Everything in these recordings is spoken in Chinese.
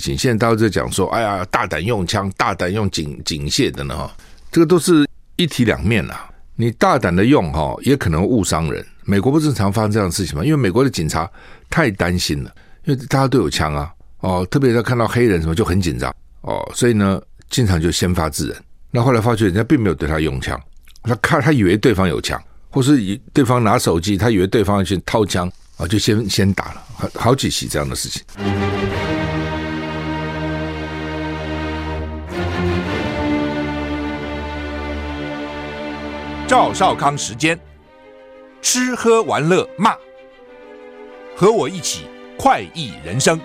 现在大家在讲说，哎呀，大胆用枪，大胆用警警械的呢，哈，这个都是一体两面呐。你大胆的用哈，也可能误伤人。美国不是常发生这样的事情吗？因为美国的警察太担心了，因为大家都有枪啊，哦，特别是看到黑人什么就很紧张哦，所以呢，经常就先发制人。那后来发觉人家并没有对他用枪，他看他以为对方有枪，或是以对方拿手机，他以为对方要去掏枪啊，就先先打了，好好几起这样的事情。赵少康时间，吃喝玩乐骂，和我一起快意人生。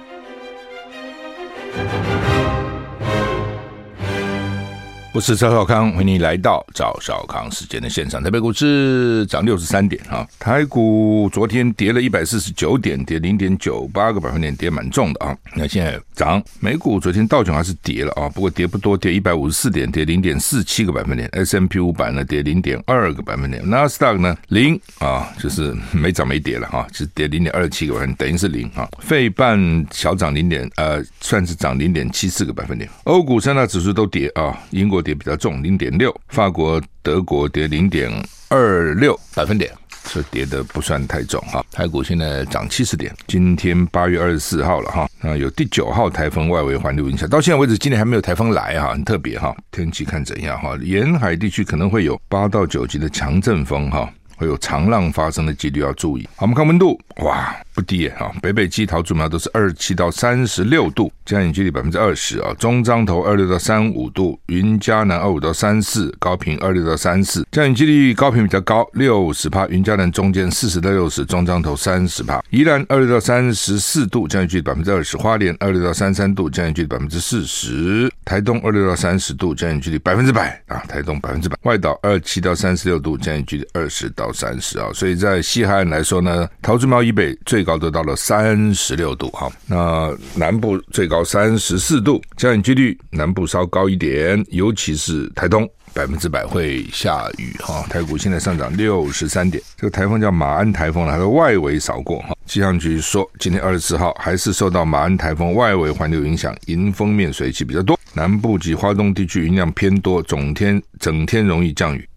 我是赵少康，欢迎你来到赵少康时间的现场。台北股市涨六十三点啊，台股昨天跌了一百四十九点，跌零点九八个百分点，跌蛮重的啊。那现在涨，美股昨天道琼还是跌了啊，不过跌不多，跌一百五十四点，跌零点四七个百分点。S M P 五百呢跌零点二个百分点，纳斯达克呢零啊，就是没涨没跌了哈，是跌零点二七个百分点，等于是零啊。费半小涨零点呃，算是涨零点七四个百分点。欧股三大指数都跌啊，英国。跌比较重，零点六；法国、德国跌零点二六百分点，所以跌的不算太重哈。台股现在涨七十点，今天八月二十四号了哈，那有第九号台风外围环流影响，到现在为止今天还没有台风来哈，很特别哈。天气看怎样哈？沿海地区可能会有八到九级的强阵风哈。会有长浪发生的几率要注意。好，我们看温度，哇，不低耶！哈，北北基桃竹苗都是二十七到三十六度，降雨几率百分之二十啊。中彰投二六到三五度，云嘉南二五到三四，高屏二六到三四，降雨几率高屏比较高，六十趴。云嘉南中间四十到六十，中彰投三十趴。宜兰二六到三十四度，降雨几率百分之二十。花莲二六到三三度，降雨几率百分之四十。台东二六到三十度，降雨几率百分之百啊！台东百分之百。外岛二七到三十六度，降雨几率二十到。到三十啊，所以在西海岸来说呢，桃竹苗以北最高都到了三十六度哈。那南部最高三十四度，降雨几率南部稍高一点，尤其是台东百分之百会下雨哈。台股现在上涨六十三点，这个台风叫马鞍台风，它的外围扫过哈。气象局说，今天二十四号还是受到马鞍台风外围环流影响，迎风面水汽比较多，南部及花东地区云量偏多，总天整天容易降雨。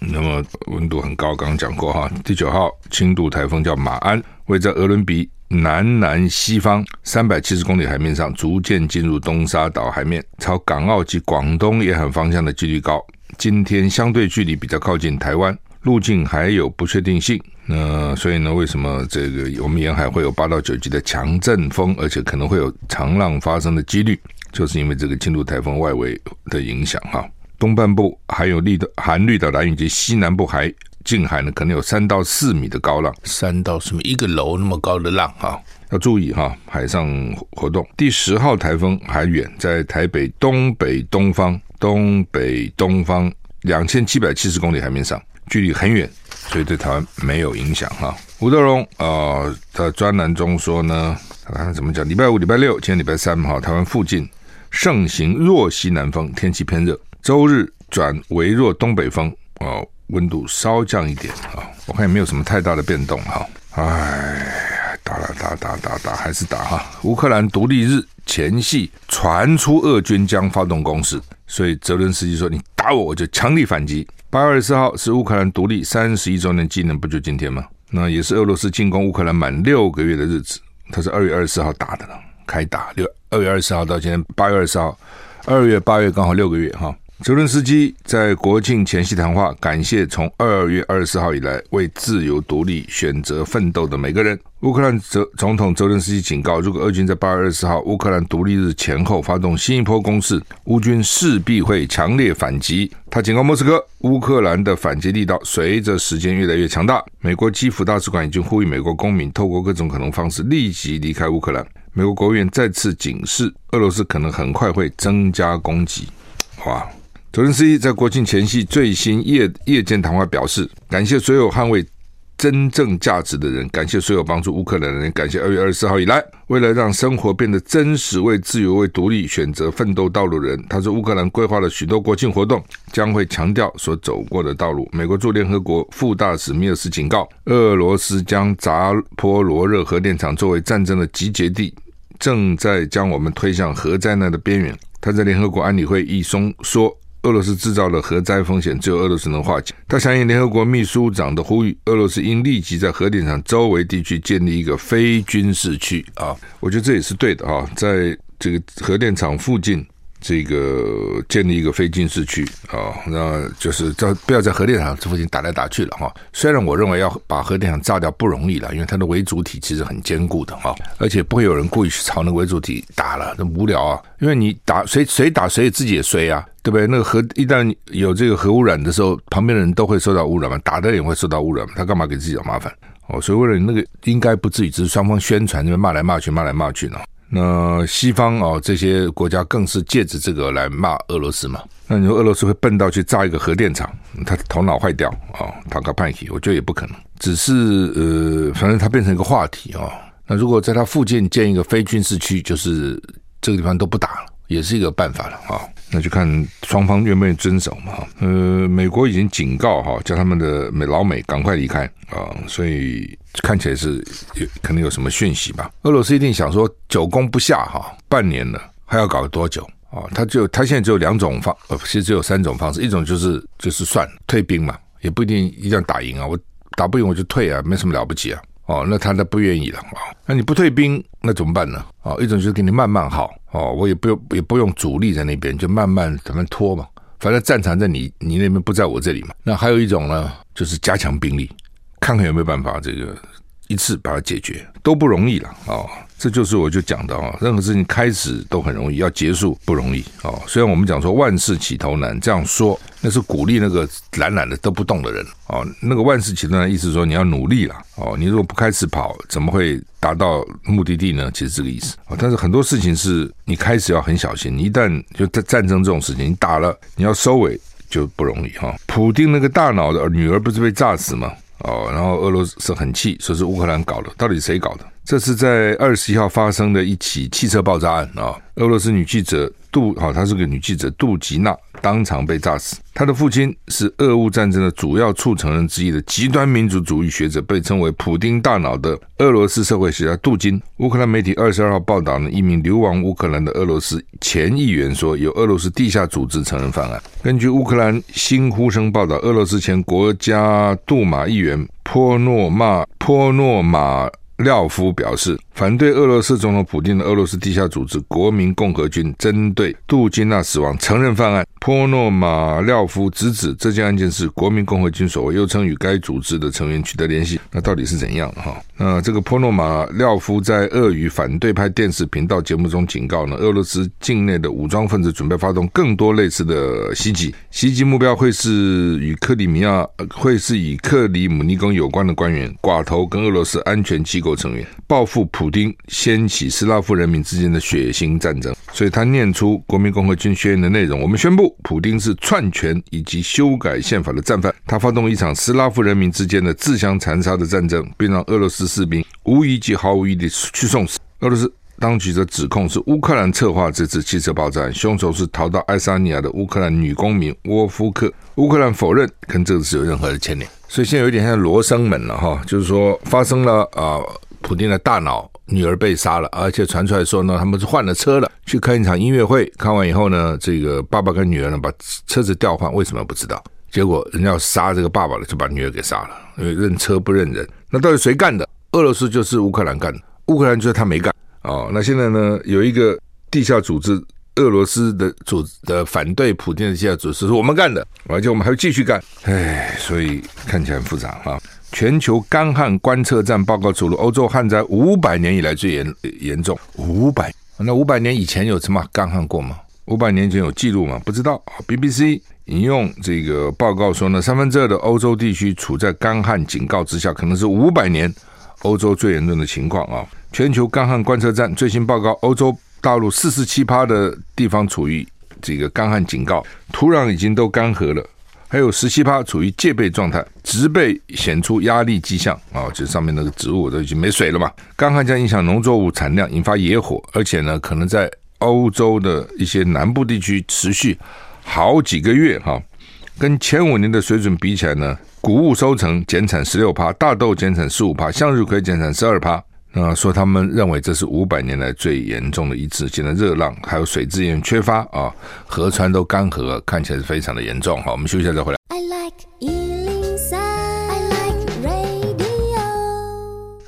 那么温度很高，刚刚讲过哈。第九号轻度台风叫马鞍，位在俄伦比南南西方三百七十公里海面上，逐渐进入东沙岛海面，朝港澳及广东沿海方向的几率高。今天相对距离比较靠近台湾，路径还有不确定性。那所以呢，为什么这个我们沿海会有八到九级的强阵风，而且可能会有长浪发生的几率，就是因为这个进入台风外围的影响哈。东半部还有绿的含绿岛、蓝雨及西南部海近海呢，可能有三到四米的高浪，三到四米一个楼那么高的浪哈，要注意哈，海上活动。第十号台风还远，在台北东北东方、东北东方两千七百七十公里海面上，距离很远，所以对台湾没有影响哈。吴德荣啊，在专栏中说呢，他看怎么讲？礼拜五、礼拜六，今天礼拜三哈，台湾附近盛行弱西南风，天气偏热。周日转微弱东北风，哦，温度稍降一点啊，我看也没有什么太大的变动哈。哎，打了打打打打还是打哈。乌克兰独立日前夕传出俄军将发动攻势，所以泽伦斯基说：“你打我，我就强力反击。”八月二十四号是乌克兰独立三十一周年纪念，不就今天吗？那也是俄罗斯进攻乌克兰满六个月的日子。他是二月二十四号打的了，开打六二月二十四号到今天八月二十号，二月八月刚好六个月哈。泽伦斯基在国庆前夕谈话，感谢从二月二十四号以来为自由独立选择奋斗的每个人。乌克兰泽总统泽伦斯基警告，如果俄军在八月二十四号乌克兰独立日前后发动新一波攻势，乌军势必会强烈反击。他警告莫斯科，乌克兰的反击力道随着时间越来越强大。美国基辅大使馆已经呼吁美国公民透过各种可能方式立即离开乌克兰。美国国务院再次警示，俄罗斯可能很快会增加攻击。哇！泽伦斯基在国庆前夕最新夜夜间谈话表示，感谢所有捍卫真正价值的人，感谢所有帮助乌克兰的人，感谢二月二十四号以来，为了让生活变得真实，为自由、为独立选择奋斗道路的人。他说，乌克兰规划了许多国庆活动，将会强调所走过的道路。美国驻联合国副大使米尔斯警告，俄罗斯将扎波罗热核电厂作为战争的集结地。正在将我们推向核灾难的边缘。他在联合国安理会议松说，俄罗斯制造了核灾风险只有俄罗斯能化解。他响应联合国秘书长的呼吁，俄罗斯应立即在核电厂周围地区建立一个非军事区啊！我觉得这也是对的啊，在这个核电厂附近。这个建立一个非军事区啊，那就是在不要在核电厂这附近打来打去了哈。虽然我认为要把核电厂炸掉不容易了，因为它的为主体其实很坚固的哈，而且不会有人故意去朝那个微主体打了，那无聊啊。因为你打谁谁打谁自己也衰啊，对不对？那个核一旦有这个核污染的时候，旁边的人都会受到污染嘛，打的人也会受到污染，他干嘛给自己找麻烦哦？所以为了那个应该不至于，只是双方宣传，那边骂来骂去，骂来骂去呢。那西方哦，这些国家更是借着这个来骂俄罗斯嘛。那你说俄罗斯会笨到去炸一个核电厂？他头脑坏掉啊？坦克叛起，我觉得也不可能。只是呃，反正它变成一个话题啊。那如果在它附近建一个非军事区，就是这个地方都不打了，也是一个办法了啊。那就看双方愿不愿意遵守嘛。呃，美国已经警告哈，叫他们的美老美赶快离开啊，所以看起来是有可能有什么讯息吧。俄罗斯一定想说久攻不下哈，半年了还要搞多久啊？他就他现在只有两种方，呃，其实只有三种方式，一种就是就是算退兵嘛，也不一定一定要打赢啊，我打不赢我就退啊，没什么了不起啊。哦，那他都不愿意了啊，那你不退兵那怎么办呢？哦，一种就是给你慢慢耗。哦，我也不用也不用主力在那边，就慢慢咱们拖嘛。反正战场在你你那边，不在我这里嘛。那还有一种呢，就是加强兵力，看看有没有办法这个一次把它解决，都不容易了啊。哦这就是我就讲的啊，任何事情开始都很容易，要结束不容易啊。虽然我们讲说万事起头难，这样说那是鼓励那个懒懒的都不动的人啊。那个万事起头难意思说你要努力了哦。你如果不开始跑，怎么会达到目的地呢？其实这个意思啊。但是很多事情是你开始要很小心，你一旦就在战争这种事情，你打了你要收尾就不容易哈。普丁那个大脑的女儿不是被炸死吗？哦，然后俄罗斯很气，说是乌克兰搞的，到底谁搞的？这是在二十一号发生的一起汽车爆炸案啊！俄罗斯女记者杜，好，她是个女记者杜吉娜，当场被炸死。她的父亲是俄乌战争的主要促成人之一的极端民族主义学者，被称为“普丁大脑”的俄罗斯社会学家杜金。乌克兰媒体二十二号报道呢，一名流亡乌克兰的俄罗斯前议员说，有俄罗斯地下组织承认犯案。根据乌克兰新呼声报道，俄罗斯前国家杜马议员波诺马波诺马。廖夫表示，反对俄罗斯总统普京的俄罗斯地下组织国民共和军针对杜金娜死亡承认犯案。波诺马廖夫直指这件案件是国民共和军所为，又称与该组织的成员取得联系。那到底是怎样？哈，那这个波诺马廖夫在俄语反对派电视频道节目中警告呢，俄罗斯境内的武装分子准备发动更多类似的袭击，袭击目标会是与克里米亚，会是以克里姆尼宫有关的官员、寡头跟俄罗斯安全机构成员报复普普丁，掀起斯拉夫人民之间的血腥战争。所以他念出国民共和军宣言的内容：我们宣布，普丁是篡权以及修改宪法的战犯。他发动一场斯拉夫人民之间的自相残杀的战争，并让俄罗斯士兵无疑及毫无疑地去送死。俄罗斯当局的指控是乌克兰策划这次汽车爆炸，凶手是逃到爱沙尼亚的乌克兰女公民沃夫克。乌克兰否认跟这个是有任何的牵连。所以现在有点像罗生门了哈，就是说发生了啊。普丁的大脑女儿被杀了，而且传出来说呢，他们是换了车了，去看一场音乐会，看完以后呢，这个爸爸跟女儿呢把车子调换，为什么不知道？结果人家要杀这个爸爸了，就把女儿给杀了，因为认车不认人。那到底谁干的？俄罗斯就是乌克兰干的，乌克兰就是他没干哦。那现在呢，有一个地下组织，俄罗斯的组的反对普京的地下组织是我们干的，而且我们还会继续干。唉，所以看起来很复杂啊。全球干旱观测站报告出炉，欧洲旱灾五百年以来最严严重。五百，那五百年以前有什么干旱过吗？五百年前有记录吗？不知道。BBC 引用这个报告说呢，三分之二的欧洲地区处在干旱警告之下，可能是五百年欧洲最严重的情况啊。全球干旱观测站最新报告，欧洲大陆四十七趴的地方处于这个干旱警告，土壤已经都干涸了。还有十七趴处于戒备状态，植被显出压力迹象啊，就上面那个植物都已经没水了嘛。干旱将影响农作物产量，引发野火，而且呢，可能在欧洲的一些南部地区持续好几个月哈。跟前五年的水准比起来呢，谷物收成减产十六趴，大豆减产十五趴，向日葵减产十二趴。啊，说他们认为这是五百年来最严重的一次，现在热浪还有水资源缺乏啊，河川都干涸，看起来是非常的严重。好，我们休息一下再回来。I like 103, I like radio。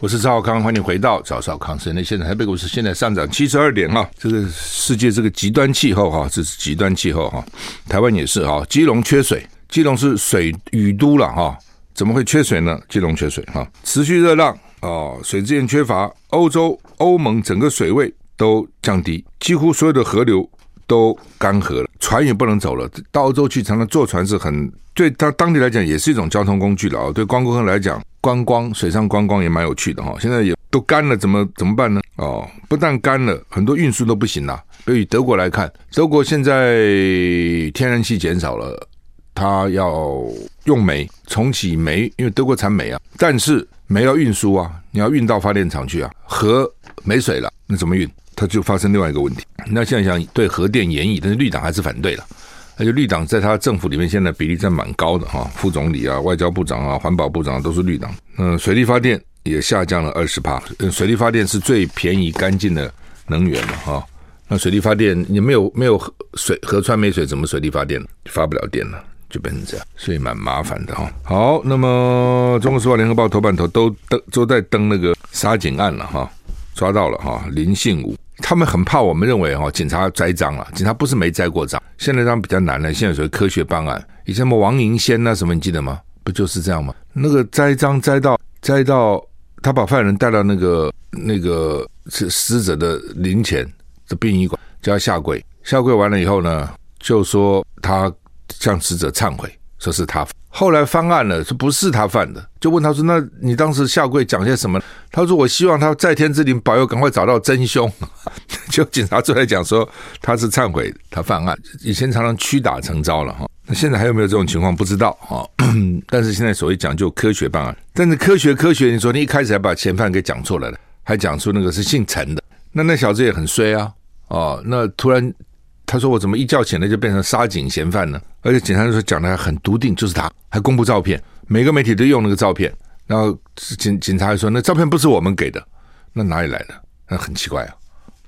我是赵少康，欢迎回到赵少康时间的现在。台北股市现在上涨七十二点哈，这个世界这个极端气候哈，这是极端气候哈，台湾也是哈，基隆缺水，基隆是水雨都了哈，怎么会缺水呢？基隆缺水哈，持续热浪。哦，水资源缺乏，欧洲、欧盟整个水位都降低，几乎所有的河流都干涸了，船也不能走了。到欧洲去，常常坐船是很对他当地来讲也是一种交通工具了啊。对观光客来讲，观光水上观光也蛮有趣的哈。现在也都干了，怎么怎么办呢？哦，不但干了，很多运输都不行了。对于德国来看，德国现在天然气减少了，他要用煤重启煤，因为德国产煤啊，但是。煤要运输啊，你要运到发电厂去啊，河没水了，那怎么运？它就发生另外一个问题。那现在想对核电延役，但是绿党还是反对了。而且绿党在他政府里面现在比例占蛮高的哈，副总理啊、外交部长啊、环保部长都是绿党。嗯，水力发电也下降了二十趴。嗯，水力发电是最便宜干净的能源了哈。那水力发电你没有没有水，河川没水，怎么水力发电？发不了电了。就变成这样，所以蛮麻烦的哈。好，那么《中国时报》、《联合报》头版头都登都在登那个杀警案了哈，抓到了哈林信武，他们很怕我们认为哈警察栽赃了，警察不是没栽过赃，现在这样比较难了，现在属于科学办案。以前什么王银仙那什么你记得吗？不就是这样吗？那个栽赃栽到栽到他把犯人带到那个那个死死者的灵前的殡仪馆，叫他下跪，下跪完了以后呢，就说他。向死者忏悔，说是他。后来翻案了，说不是他犯的，就问他说：“那你当时下跪讲些什么？”他说：“我希望他在天之灵保佑，赶快找到真凶。”就警察出来讲说他是忏悔，他犯案。以前常常屈打成招了哈，那现在还有没有这种情况？不知道哈。但是现在所谓讲究科学办案，但是科学科学，你昨天一开始还把嫌犯给讲错来了，还讲出那个是姓陈的，那那小子也很衰啊。哦，那突然。他说：“我怎么一觉醒来就变成杀警嫌犯呢？而且警察就说讲的还很笃定，就是他，还公布照片，每个媒体都用那个照片。然后警警察还说那照片不是我们给的，那哪里来的？那很奇怪啊，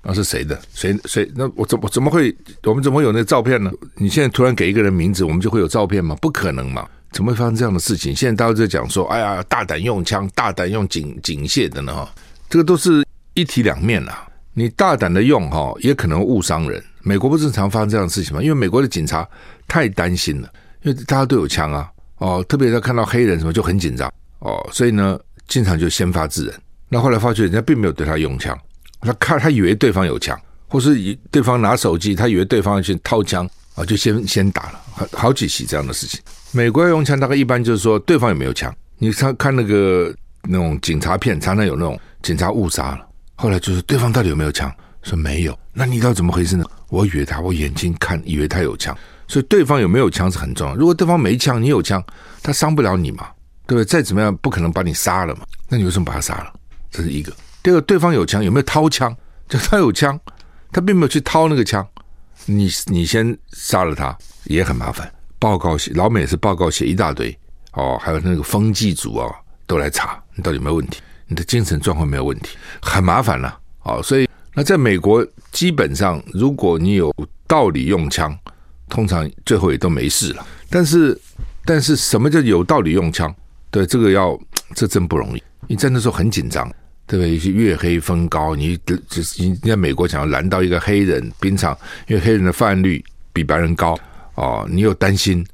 那是谁的？谁谁？那我怎么怎么会？我们怎么会有那照片呢？你现在突然给一个人名字，我们就会有照片吗？不可能嘛？怎么会发生这样的事情？现在大家都在讲说，哎呀，大胆用枪，大胆用警警械的呢？哈，这个都是一体两面啊。你大胆的用哈，也可能误伤人。”美国不是常发生这样的事情吗？因为美国的警察太担心了，因为大家都有枪啊，哦，特别是看到黑人什么就很紧张哦，所以呢，经常就先发制人。那后来发觉人家并没有对他用枪，他看他以为对方有枪，或是以对方拿手机，他以为对方要去掏枪啊，就先先打了，好好几起这样的事情。美国要用枪，大概一般就是说对方有没有枪。你看看那个那种警察片，常常有那种警察误杀了，后来就是对方到底有没有枪？说没有，那你知道怎么回事呢？我以为他，我眼睛看，以为他有枪，所以对方有没有枪是很重要。如果对方没枪，你有枪，他伤不了你嘛，对不对？再怎么样，不可能把你杀了嘛。那你为什么把他杀了？这是一个。第二个，对方有枪，有没有掏枪？就他有枪，他并没有去掏那个枪，你你先杀了他也很麻烦。报告写老美是报告写一大堆哦，还有那个风纪组啊、都来查你到底有没有问题，你的精神状况没有问题，很麻烦了哦，所以。那在美国，基本上如果你有道理用枪，通常最后也都没事了。但是，但是什么叫有道理用枪？对，这个要这真不容易。你在那时候很紧张，对不对？月黑风高，你就是你在美国想要拦到一个黑人，平常因为黑人的犯案率比白人高哦，你又担心，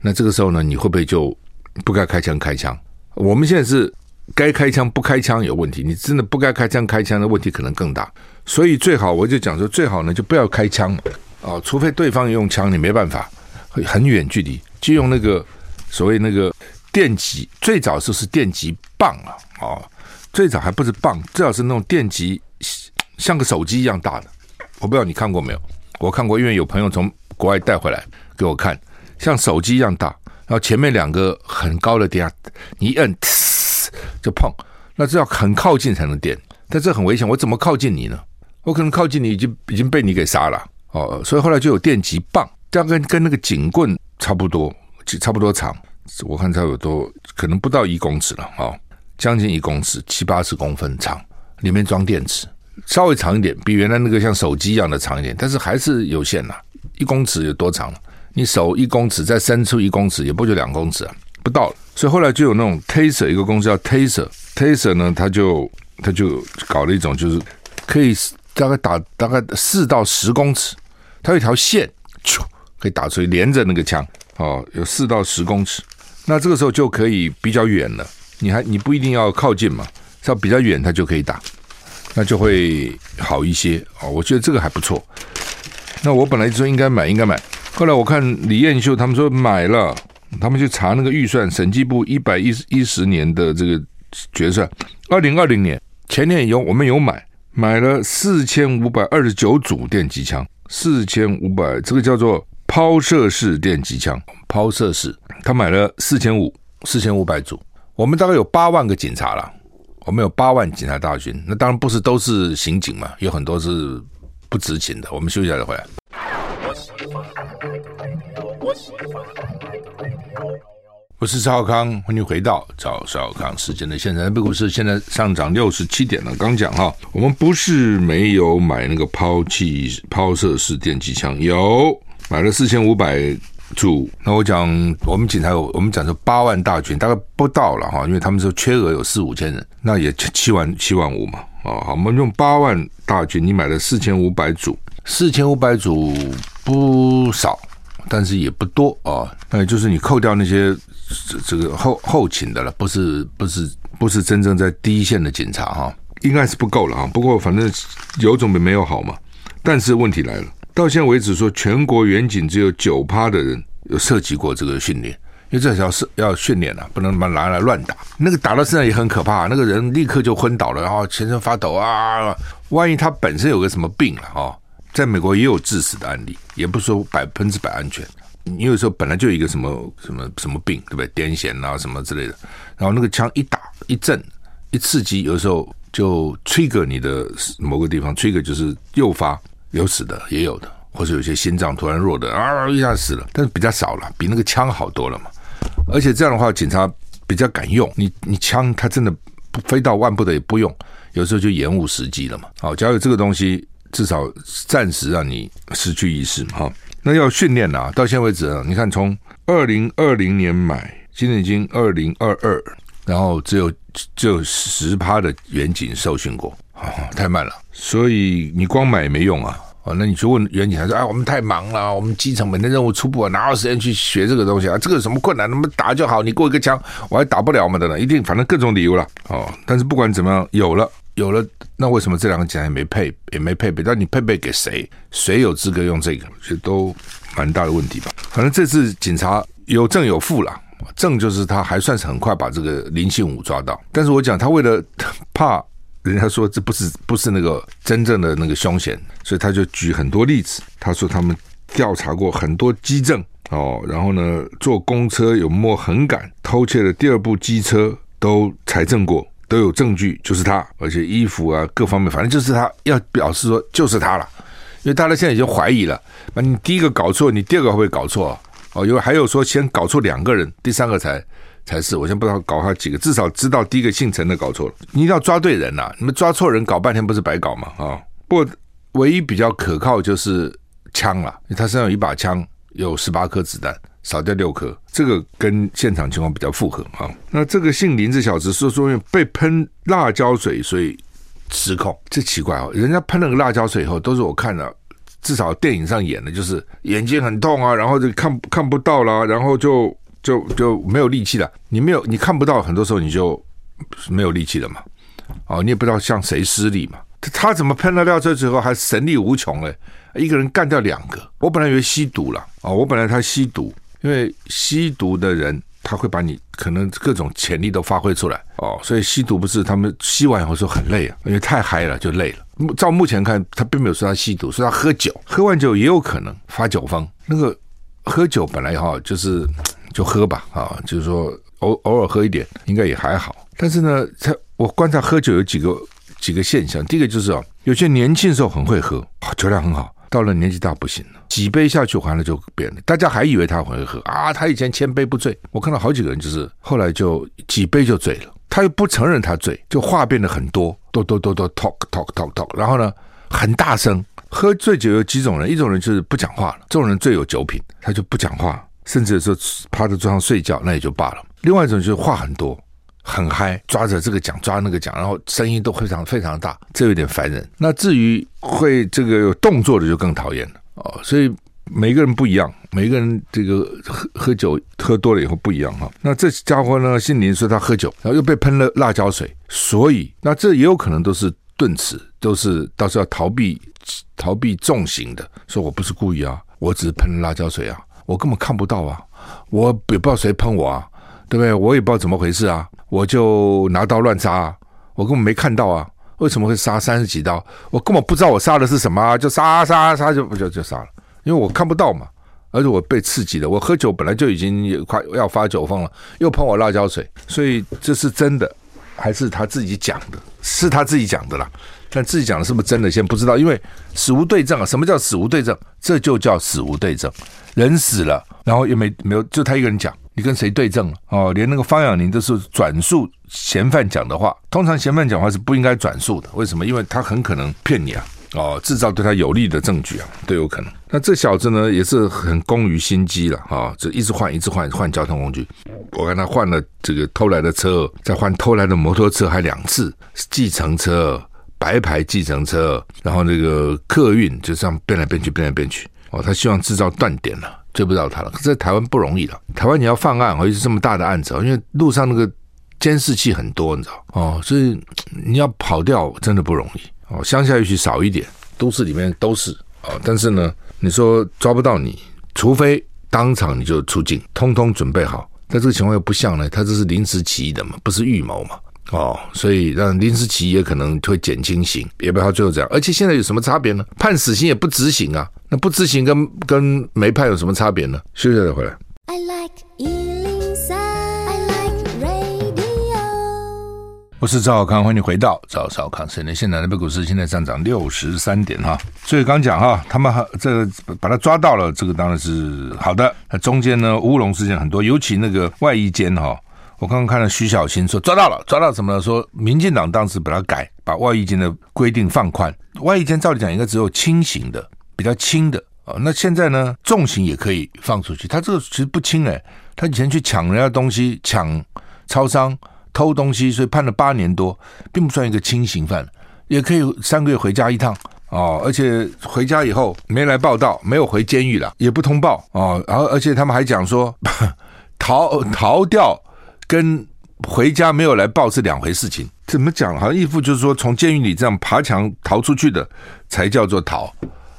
那这个时候呢，你会不会就不该开枪开枪？我们现在是该开枪不开枪有问题，你真的不该开枪开枪的问题可能更大。所以最好我就讲说，最好呢就不要开枪啊，除非对方用枪，你没办法，很远距离就用那个所谓那个电击，最早就是电击棒啊，哦，最早还不是棒，最早是那种电击，像个手机一样大的，我不知道你看过没有？我看过，因为有朋友从国外带回来给我看，像手机一样大，然后前面两个很高的电压，你一摁，就碰，那这要很靠近才能电，但这很危险，我怎么靠近你呢？我可能靠近你，已经已经被你给杀了哦，所以后来就有电击棒，这样跟跟那个警棍差不多，差不多长，我看差不多可能不到一公尺了哦，将近一公尺，七八十公分长，里面装电池，稍微长一点，比原来那个像手机一样的长一点，但是还是有限呐。一公尺有多长？你手一公尺，再伸出一公尺，也不就两公尺啊，不到。所以后来就有那种 Taser，一个公司叫 Taser，Taser 呢，他就他就搞了一种，就是可以大概打大概四到十公尺，它有一条线，咻，可以打出去，连着那个枪，哦，有四到十公尺。那这个时候就可以比较远了，你还你不一定要靠近嘛，只要比较远，它就可以打，那就会好一些哦。我觉得这个还不错。那我本来说应该买，应该买。后来我看李彦秀他们说买了，他们去查那个预算，审计部一百一十一十年的这个决算，二零二零年前年有我们有买，买了四千五百二十九组电击枪，四千五百这个叫做抛射式电击枪，抛射式，他买了四千五四千五百组，我们大概有八万个警察了，我们有八万警察大军，那当然不是都是刑警嘛，有很多是。不执勤的，我们休息一下再回来。我是赵少康，欢迎回到赵少康时间的现场。这股市现在上涨六十七点了。刚讲哈，我们不是没有买那个抛弃抛射式电击枪，有买了四千五百组。那我讲，我们警察有，我们讲说八万大军，大概不到了哈，因为他们说缺额有四五千人，那也七万七万五嘛。哦，好，我们用八万大军，你买了四千五百组，四千五百组不少，但是也不多啊。那、就是你扣掉那些这这个后后勤的了，不是不是不是真正在第一线的警察哈、应该是不够了啊。不过反正有总比没有好嘛。但是问题来了，到现在为止说全国远警只有九趴的人有涉及过这个训练。因为这条是要训练啊，不能把拿来乱打。那个打到身上也很可怕，那个人立刻就昏倒了，然后全身发抖啊！万一他本身有个什么病了哦，在美国也有致死的案例，也不是说百分之百安全。你有时候本来就有一个什么什么什么病，对不对？癫痫啊什么之类的，然后那个枪一打一震一刺激，有时候就 trigger 你的某个地方，trigger 就是诱发有死的也有的，或者有些心脏突然弱的啊一下死了，但是比较少了，比那个枪好多了嘛。而且这样的话，警察比较敢用你。你枪，他真的飞到万不得已不用，有时候就延误时机了嘛。好，假如这个东西至少暂时让你失去意识嘛。哈，那要训练啊，到现在为止啊，你看从二零二零年买，现在已经二零二二，然后只有只有十趴的远景受训过，太慢了。所以你光买也没用啊。啊，那你去问远景，他说：“啊，我们太忙了，我们基层每天任务出不完，哪有时间去学这个东西啊？这个有什么困难？那么打就好，你给我一个枪，我还打不了嘛的呢？一定，反正各种理由了。哦，但是不管怎么样，有了，有了，那为什么这两个警察也没配，也没配备？但你配备给谁？谁有资格用这个？其实都蛮大的问题吧。反正这次警察有正有负了，正就是他还算是很快把这个林信武抓到，但是我讲他为了怕。”人家说这不是不是那个真正的那个凶嫌，所以他就举很多例子。他说他们调查过很多机证哦，然后呢，坐公车有摸横杆偷窃的第二部机车都采证过，都有证据，就是他，而且衣服啊各方面，反正就是他，要表示说就是他了。因为大家现在已经怀疑了，那你第一个搞错，你第二个会不会搞错哦？因为还有说先搞错两个人，第三个才。才是，我先不知道搞他几个，至少知道第一个姓陈的搞错了。你一定要抓对人呐、你们抓错人，搞半天不是白搞吗？啊、不过唯一比较可靠就是枪了，他身上有一把枪，有十八颗子弹，少掉六颗，这个跟现场情况比较符合啊、那这个姓林这小子说说因为被喷辣椒水，所以失控，这奇怪哦。人家喷了个辣椒水以后，都是我看了，至少电影上演的，就是眼睛很痛啊，然后就看看不到了，然后就。就就没有力气了，你没有，你看不到，很多时候你就没有力气了嘛。哦，你也不知道向谁施力嘛。他他怎么喷了料车之后还神力无穷嘞？一个人干掉两个。我本来以为吸毒了哦，我本来他吸毒，因为吸毒的人他会把你可能各种潜力都发挥出来哦，所以吸毒不是他们吸完以后说很累啊，因为太嗨了就累了。照目前看，他并没有说他吸毒，说他喝酒，喝完酒也有可能发酒疯。那个喝酒本来哈就是。就喝吧，啊，就是说偶偶尔喝一点，应该也还好。但是呢，他我观察喝酒有几个几个现象。第一个就是哦，有些年轻时候很会喝，酒量很好，到了年纪大不行了，几杯下去完了就变了。大家还以为他很会喝啊，他以前千杯不醉。我看到好几个人就是后来就几杯就醉了，他又不承认他醉，就话变得很多，多多多多 talk talk talk talk，然后呢很大声。喝醉酒有几种人，一种人就是不讲话了，这种人最有酒品，他就不讲话，甚至说趴在桌上睡觉，那也就罢了。另外一种就是话很多。很嗨，抓着这个讲，抓那个讲，然后声音都非常非常大，这有点烦人。那至于会这个有动作的，就更讨厌了哦。所以每个人不一样，每个人这个喝喝酒喝多了以后不一样哈。那这家伙呢，姓林说他喝酒，然后又被喷了辣椒水，所以那这也有可能都是顿词，都是到时候要逃避逃避重刑的。说我不是故意啊，我只是喷了辣椒水啊，我根本看不到啊，我也不知道谁喷我啊。对不对？我也不知道怎么回事啊，我就拿刀乱杀啊，我根本没看到啊，为什么会杀三十几刀？我根本不知道我杀的是什么啊，就杀杀杀就就就杀了，因为我看不到嘛，而且我被刺激了，我喝酒本来就已经快要发酒疯了，又喷我辣椒水，所以这是真的还是他自己讲的？是他自己讲的啦，但自己讲的是不是真的，先不知道，因为死无对证啊。什么叫死无对证？这就叫死无对证，人死了，然后又没没有，就他一个人讲。你跟谁对证？哦，连那个方养宁都是转述嫌犯讲的话。通常嫌犯讲话是不应该转述的，为什么？因为他很可能骗你啊！哦，制造对他有利的证据啊，都有可能。那这小子呢，也是很工于心机了啊，就一直换，一直换，换交通工具。我看他换了这个偷来的车，再换偷来的摩托车，还两次。计程车、白牌计程车，然后那个客运就这样变来变去，变来变去。哦，他希望制造断点了。追不到他了，可是在台湾不容易的。台湾你要犯案，尤其是这么大的案子，因为路上那个监视器很多，你知道哦，所以你要跑掉真的不容易哦。乡下也许少一点，都市里面都是哦。但是呢，你说抓不到你，除非当场你就出境，通通准备好。但这个情况又不像呢，他这是临时起意的嘛，不是预谋嘛。哦，所以让临时起意也可能会减轻刑，也不要最后这样。而且现在有什么差别呢？判死刑也不执行啊，那不执行跟跟没判有什么差别呢？休息再回来。I like 103, I like radio。我是赵小康，欢迎你回到赵少康时间。现在台北股市现在上涨六十三点哈，所以刚讲哈，他们这个把他抓到了，这个当然是好的。那中间呢乌龙事件很多，尤其那个外衣间哈。我刚刚看了徐小新说抓到了，抓到什么呢？说民进党当时把它改，把外役监的规定放宽。外役监照理讲应该只有轻刑的，比较轻的啊。那现在呢，重刑也可以放出去。他这个其实不轻哎，他以前去抢人家东西，抢超商偷东西，所以判了八年多，并不算一个轻刑犯，也可以三个月回家一趟哦。而且回家以后没来报道，没有回监狱了，也不通报哦。然后而且他们还讲说 逃逃掉。跟回家没有来报是两回事情，怎么讲？好像一副就是说，从监狱里这样爬墙逃出去的才叫做逃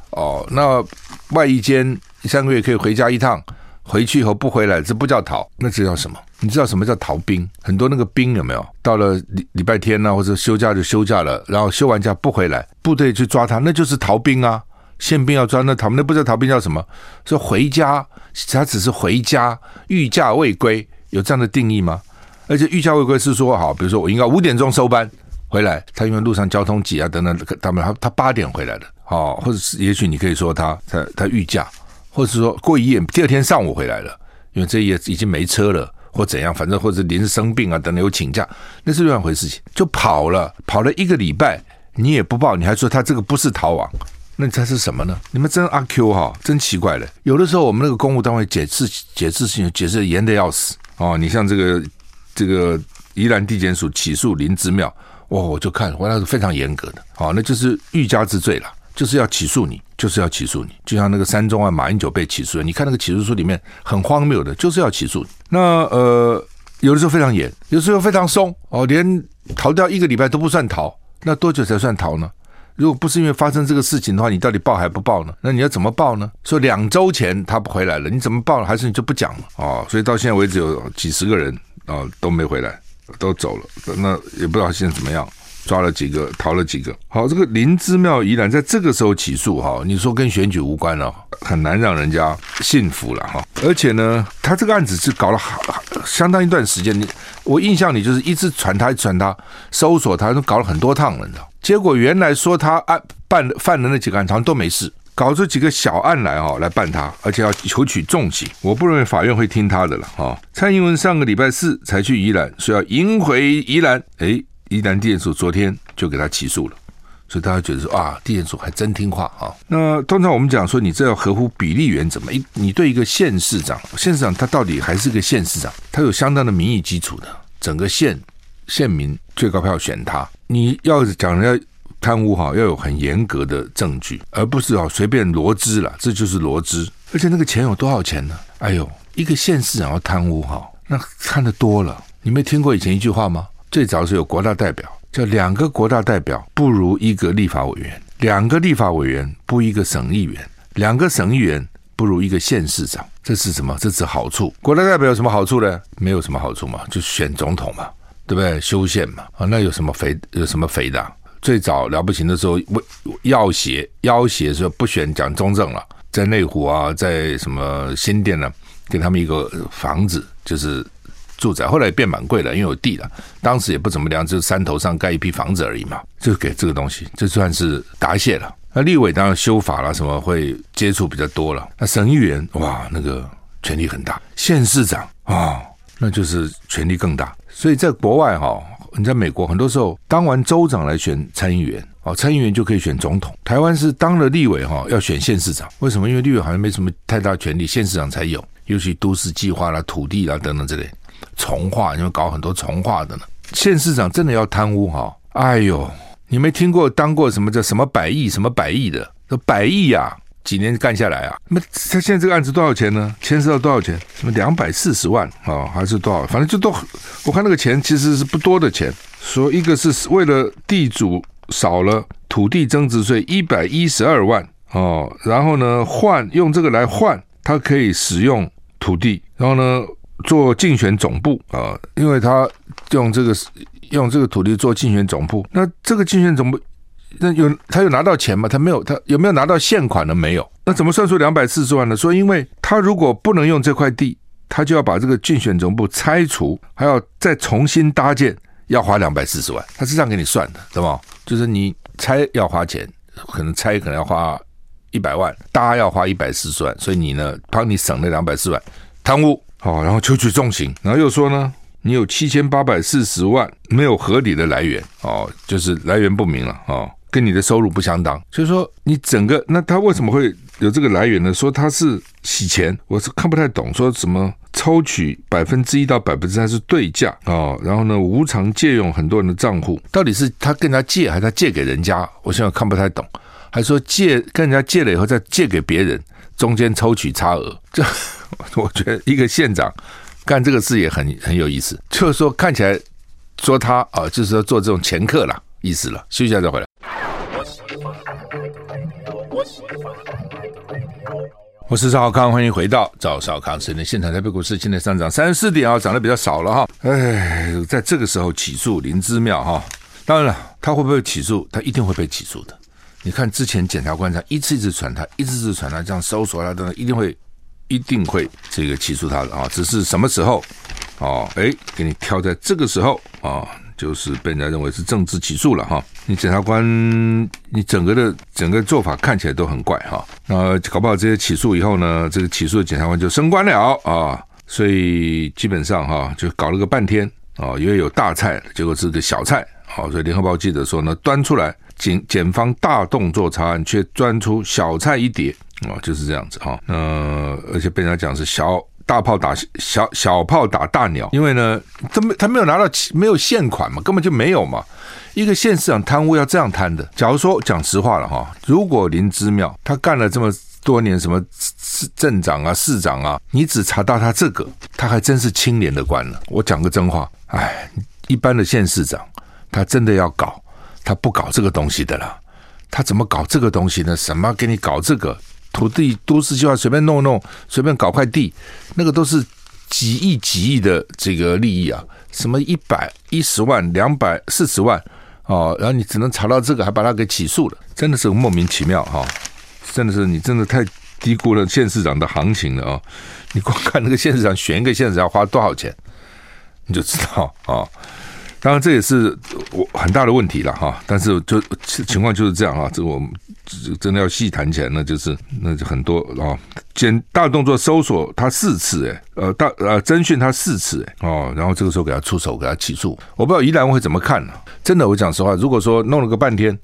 哦。那外役间三个月可以回家一趟，回去以后不回来，这不叫逃，那这叫什么？你知道什么叫逃兵？很多那个兵有没有？到了礼礼拜天呢、或者休假就休假了，然后休完假不回来，部队去抓他，那就是逃兵啊。宪兵要抓那逃，那不叫逃兵叫什么？说回家，他只是回家，御驾未归。有这样的定义吗？而且预假未归是说好，比如说我应该五点钟收班回来，他因为路上交通挤啊等等，他们他他八点回来的，哦，或者是也许你可以说他他他预假，或者是说过一夜，第二天上午回来了，因为这夜已经没车了或怎样，反正或者临时生病啊等等有请假，那是另外一回事情，就跑了跑了一个礼拜，你也不报，你还说他这个不是逃亡，那这是什么呢？你们真阿 Q 哈，真奇怪了，有的时候我们那个公务单位解释解释事情解释严的要死。哦，你像这个这个宜兰地检署起诉林之妙，哦，我就看，我那是非常严格的，哦，那就是欲加之罪了，就是要起诉你，就是要起诉你，就像那个三中案马英九被起诉，你看那个起诉书里面很荒谬的，就是要起诉你。那呃，有的时候非常严，有时候非常松，哦，连逃掉一个礼拜都不算逃，那多久才算逃呢？如果不是因为发生这个事情的话，你到底报还不报呢？那你要怎么报呢？说两周前他不回来了，你怎么报了？还是你就不讲了？哦，所以到现在为止有几十个人啊、哦、都没回来，都走了。那也不知道现在怎么样，抓了几个，逃了几个。好，这个林之妙宜兰在这个时候起诉哈，你说跟选举无关了，很难让人家信服了哈。而且呢，他这个案子是搞了相当一段时间，你我印象里就是一直传他，一直传他，搜索他都搞了很多趟了，你知道。结果原来说他案办犯的那几个案，好像都没事，搞出几个小案来哈，来办他，而且要求取重刑。我不认为法院会听他的了哈。蔡英文上个礼拜四才去宜兰，说要赢回宜兰，哎，宜兰地检署昨天就给他起诉了。所以大家觉得说啊，地检署还真听话啊。那通常我们讲说，你这要合乎比例原则嘛？一你对一个县市长，县市长他到底还是个县市长，他有相当的民意基础的，整个县县民最高票选他。你要讲人家贪污哈，要有很严格的证据，而不是啊随便罗织了，这就是罗织。而且那个钱有多少钱呢？哎呦，一个县市长要贪污哈，那看得多了。你没听过以前一句话吗？最早是有国大代表。叫两个国大代表不如一个立法委员，两个立法委员不如一个省议员，两个省议员不如一个县市长。这是什么？这是好处。国大代表有什么好处呢？没有什么好处嘛，就选总统嘛，对不对？修宪嘛。啊，那有什么肥？有什么肥的？最早了不起的时候，要挟要挟说不选蒋中正了，在内湖啊，在什么新店呢，给他们一个房子，就是。住宅后来变蛮贵了，因为有地了。当时也不怎么量，就是山头上盖一批房子而已嘛，就给这个东西，这算是答谢了。那立委当然修法了，什么会接触比较多了。那省议员哇，那个权力很大。县市长啊、那就是权力更大。所以在国外哈、哦，你在美国很多时候当完州长来选参议员哦，参议员就可以选总统。台湾是当了立委哈、哦，要选县市长。为什么？因为立委好像没什么太大权力，县市长才有，尤其都市计划啦、土地啦等等之类。从化，因为搞很多从化的呢。县市长真的要贪污哈？哎呦，你没听过当过什么叫什么百亿什么百亿的？说百亿呀、几年干下来啊？那么他现在这个案子多少钱呢？牵涉到多少钱？什么两百四十万啊、还是多少？反正就都，我看那个钱其实是不多的钱。说一个是为了地主少了土地增值税一百一十二万哦，然后呢换用这个来换，他可以使用土地，然后呢。做竞选总部啊，因为他用这个用这个土地做竞选总部，那这个竞选总部那有他有拿到钱吗？他没有，他有没有拿到现款呢？没有，那怎么算出两百四十万呢？说因为他如果不能用这块地，他就要把这个竞选总部拆除，还要再重新搭建，要花两百四十万，他是这样给你算的，对吗？就是你拆要花钱，可能拆可能要花一百万，搭要花一百四十万，所以你呢帮你省了两百四十万，贪污。好，然后求取重刑，然后又说呢，你有七千八百四十万没有合理的来源，哦，就是来源不明了，哦，跟你的收入不相当，所以说你整个那他为什么会有这个来源呢？说他是洗钱，我是看不太懂，说什么抽取百分之一到百分之三是对价哦，然后呢无偿借用很多人的账户，到底是他跟人家借还是他借给人家？我现在看不太懂，还说借跟人家借了以后再借给别人，中间抽取差额这。我觉得一个县长干这个事也很很有意思，就是说看起来说他啊，就是说做这种掮客啦，意思了。休息一下再回来。我是赵少康，欢迎回到赵少康时间现场。台北股市今天上涨三十四点啊，涨得比较少了哈。哎，在这个时候起诉林之妙哈，当然了，他会不会起诉？他一定会被起诉的。你看之前检察官他一次一次传他，一次一次传他，这样搜索他等等，一定会。一定会这个起诉他的啊，只是什么时候哦？哎，给你挑在这个时候啊，就是被人家认为是政治起诉了哈。你检察官，你整个的整个做法看起来都很怪哈。那搞不好这些起诉以后呢，这个起诉的检察官就升官了啊。所以基本上哈，就搞了个半天啊，因为有大菜，结果是个小菜。好，所以联合报记者说呢，端出来检检方大动作查案，却端出小菜一碟。哦，就是这样子哈，呃，而且被人家讲是小大炮打小小炮打大鸟，因为呢，他没他没有拿到没有现款嘛，根本就没有嘛。一个县市长贪污要这样贪的。假如说讲实话了哈，如果林之妙他干了这么多年什么市镇长啊、市长啊，你只查到他这个，他还真是清廉的官了。我讲个真话，哎，一般的县市长他真的要搞，他不搞这个东西的了。他怎么搞这个东西呢？什么给你搞这个？土地都市计划随便弄弄，随便搞块地，那个都是几亿几亿的这个利益啊！什么一百一十万、两百四十万哦，然后你只能查到这个，还把他给起诉了，真的是莫名其妙哈、真的是你真的太低估了县市长的行情了啊、你光看那个县市长选一个县市长要花多少钱，你就知道啊、当然这也是我很大的问题了哈。但是就情况就是这样啊，这我们真的要细谈起来，那就是那就很多啊。简大动作搜索他四次哎，呃大呃侦讯他四次哎哦，然后这个时候给他出手给他起诉，我不知道宜兰会怎么看呢？真的，我讲实话，如果说弄了个半天。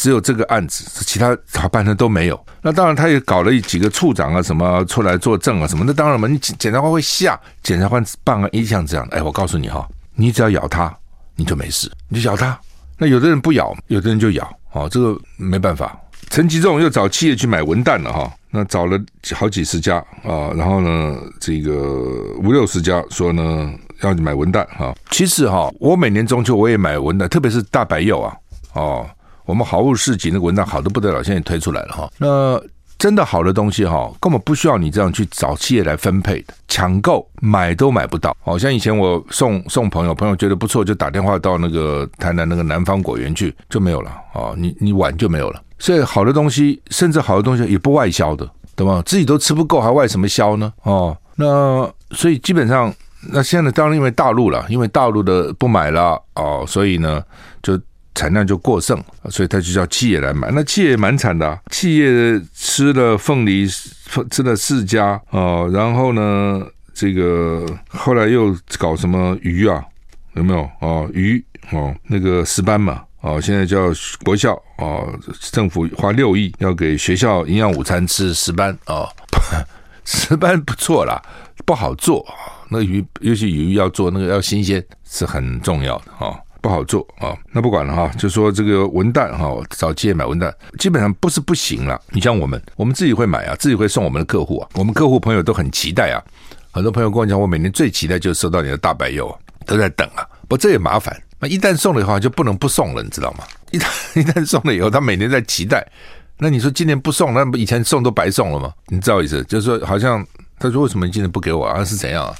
只有这个案子，其他好半天都没有。那当然，他也搞了几个处长啊，什么出来作证啊，什么。那当然嘛，你检察官会下，检察官办案一向这样。哎，我告诉你哈，你只要咬他，你就没事，你就咬他。那有的人不咬，有的人就咬，哦，这个没办法。陈吉仲又找企业去买文旦了哈，那找了好几十家啊，然后呢，这个五六十家说呢要买文旦哈。其实哈，我每年中秋我也买文旦，特别是大白柚啊，哦。我们好物市集那个文旦好的不得了，现在也推出来了哈。那真的好的东西哈，根本不需要你这样去找企业来分配的，抢购买都买不到。好像以前我送送朋友，朋友觉得不错，就打电话到那个台南那个南方果园去，就没有了哦。你你晚就没有了。所以好的东西，甚至好的东西也不外销的，对吗？自己都吃不够，还外什么销呢？哦，那所以基本上，那现在当然因为大陆了，因为大陆的不买了哦，所以呢。产量就过剩，所以他就叫企业来买。那企业蛮惨的，啊，企业吃了凤梨，吃了四家哦，然后呢，这个后来又搞什么鱼啊？有没有哦？鱼哦，那个石斑嘛哦，现在叫国校哦，政府花六亿要给学校营养午餐吃石斑哦，石斑不错啦，不好做。那鱼尤其鱼要做那个要新鲜是很重要的哦。不好做啊，那不管了哈，就说这个文旦哈，找企业买文旦，基本上不是不行了。你像我们，我们自己会买啊，自己会送我们的客户啊，我们客户朋友都很期待啊。很多朋友跟我讲，我每年最期待就是收到你的大白柚，都在等啊。不，这也麻烦，那一旦送了以后就不能不送了，你知道吗？一旦一旦送了以后，他每年在期待。那你说今年不送，那不以前送都白送了吗？你知道意思？就是说，好像他说为什么你今年不给我啊？是怎样啊？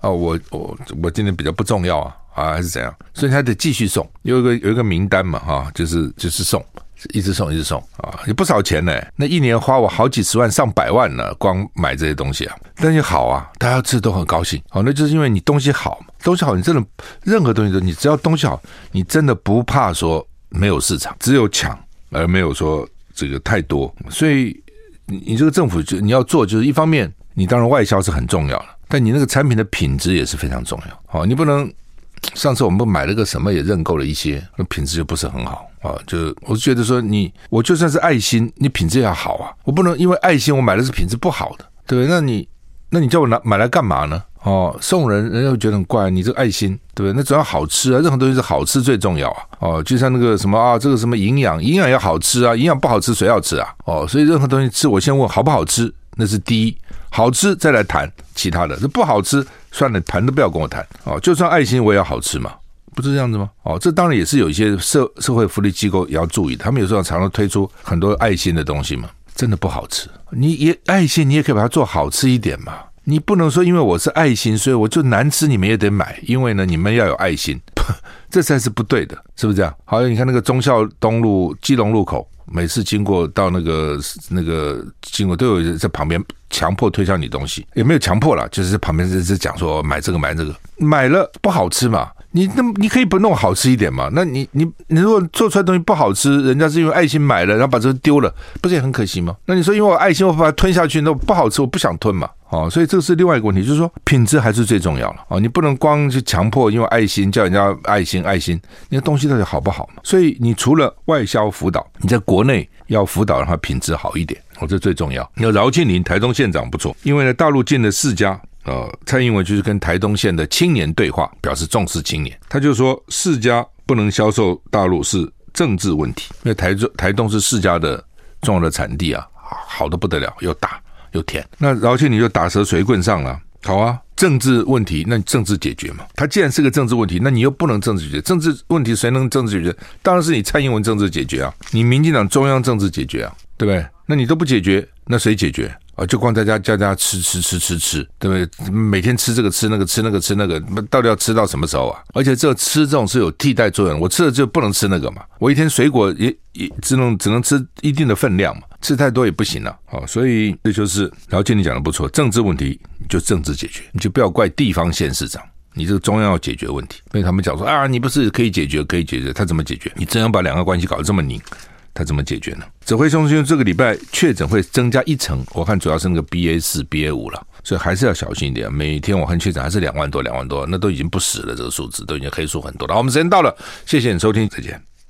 啊，我我我今年比较不重要啊。啊，还是怎样？所以他得继续送，有一个有一个名单嘛，哈，就是就是送，一直送一直送啊，有不少钱呢。那一年花我好几十万上百万呢，光买这些东西啊。但是好啊，大家吃都很高兴。好，那就是因为你东西好，东西好，你真的任何东西都，你只要东西好，你真的不怕说没有市场，只有抢而没有说这个太多。所以你你这个政府就你要做，就是一方面你当然外销是很重要的，但你那个产品的品质也是非常重要。好，你不能。上次我们买了个什么，也认购了一些，那品质就不是很好啊。就我是觉得说，你我就算是爱心，你品质也要好啊。我不能因为爱心，我买的是品质不好的，对不对？那你那你叫我拿买来干嘛呢？哦，送人，人家会觉得很怪。你这个爱心，对不对？那主要好吃啊，任何东西是好吃最重要啊。哦，就像那个什么啊，这个什么营养，营养要好吃啊，营养不好吃谁要吃啊？哦，所以任何东西吃，我先问好不好吃，那是第一，好吃再来谈其他的。这不好吃。算了，谈都不要跟我谈哦。就算爱心，我也要好吃嘛，不是这样子吗？哦，这当然也是有一些社社会福利机构也要注意，他们有时候常常推出很多爱心的东西嘛，真的不好吃。你也爱心，你也可以把它做好吃一点嘛。你不能说因为我是爱心，所以我就难吃，你们也得买，因为呢，你们要有爱心，这才是不对的，是不是这样？好，你看那个忠孝东路基隆路口。每次经过到那个那个经过都有人在旁边强迫推销你东西，也没有强迫啦，就是在旁边在在讲说买这个买这个，买了不好吃嘛？你那你可以不弄好吃一点嘛？那你你你如果做出来东西不好吃，人家是因为爱心买了，然后把这个丢了，不是也很可惜吗？那你说因为我爱心我把它吞下去，那不好吃我不想吞嘛？哦，所以这是另外一个问题，就是说品质还是最重要了哦，你不能光去强迫，因为爱心叫人家爱心爱心，那个东西到底好不好嘛？所以你除了外销辅导，你在国内要辅导让它品质好一点，哦，这最重要。你要饶庆铃台中县长不错，因为呢大陆进了四家，呃，蔡英文就是跟台东县的青年对话，表示重视青年。他就说释迦不能销售大陆是政治问题，因为台中台东是释迦的重要的产地啊，好的不得了，又大。又甜，那饶庆你就打蛇随棍上了。好啊，政治问题，那你政治解决嘛？它既然是个政治问题，那你又不能政治解决。政治问题谁能政治解决？当然是你蔡英文政治解决啊，你民进党中央政治解决啊，对不对？那你都不解决，那谁解决？啊，就光在家叫家吃吃吃吃吃，对不对？每天吃这个吃那个吃那个吃那个，到底要吃到什么时候啊？而且这吃这种是有替代作用，我吃了就不能吃那个嘛。我一天水果也也只能只能吃一定的分量嘛，吃太多也不行了。好，所以这就是饶庆铃讲的不错，政治问题就政治解决，你就不要怪地方县市长。你这个中央要解决问题。被他们讲说啊，你不是可以解决，可以解决，他怎么解决？你真要把两个关系搞得这么拧，他怎么解决呢？指挥中心这个礼拜确诊会增加一层，我看主要是那个 BA 四、BA 五了，所以还是要小心一点。每天我看确诊还是两万多、两万多，那都已经不死了，这个数字都已经黑数很多了。好，我们时间到了，谢谢你收听，再见。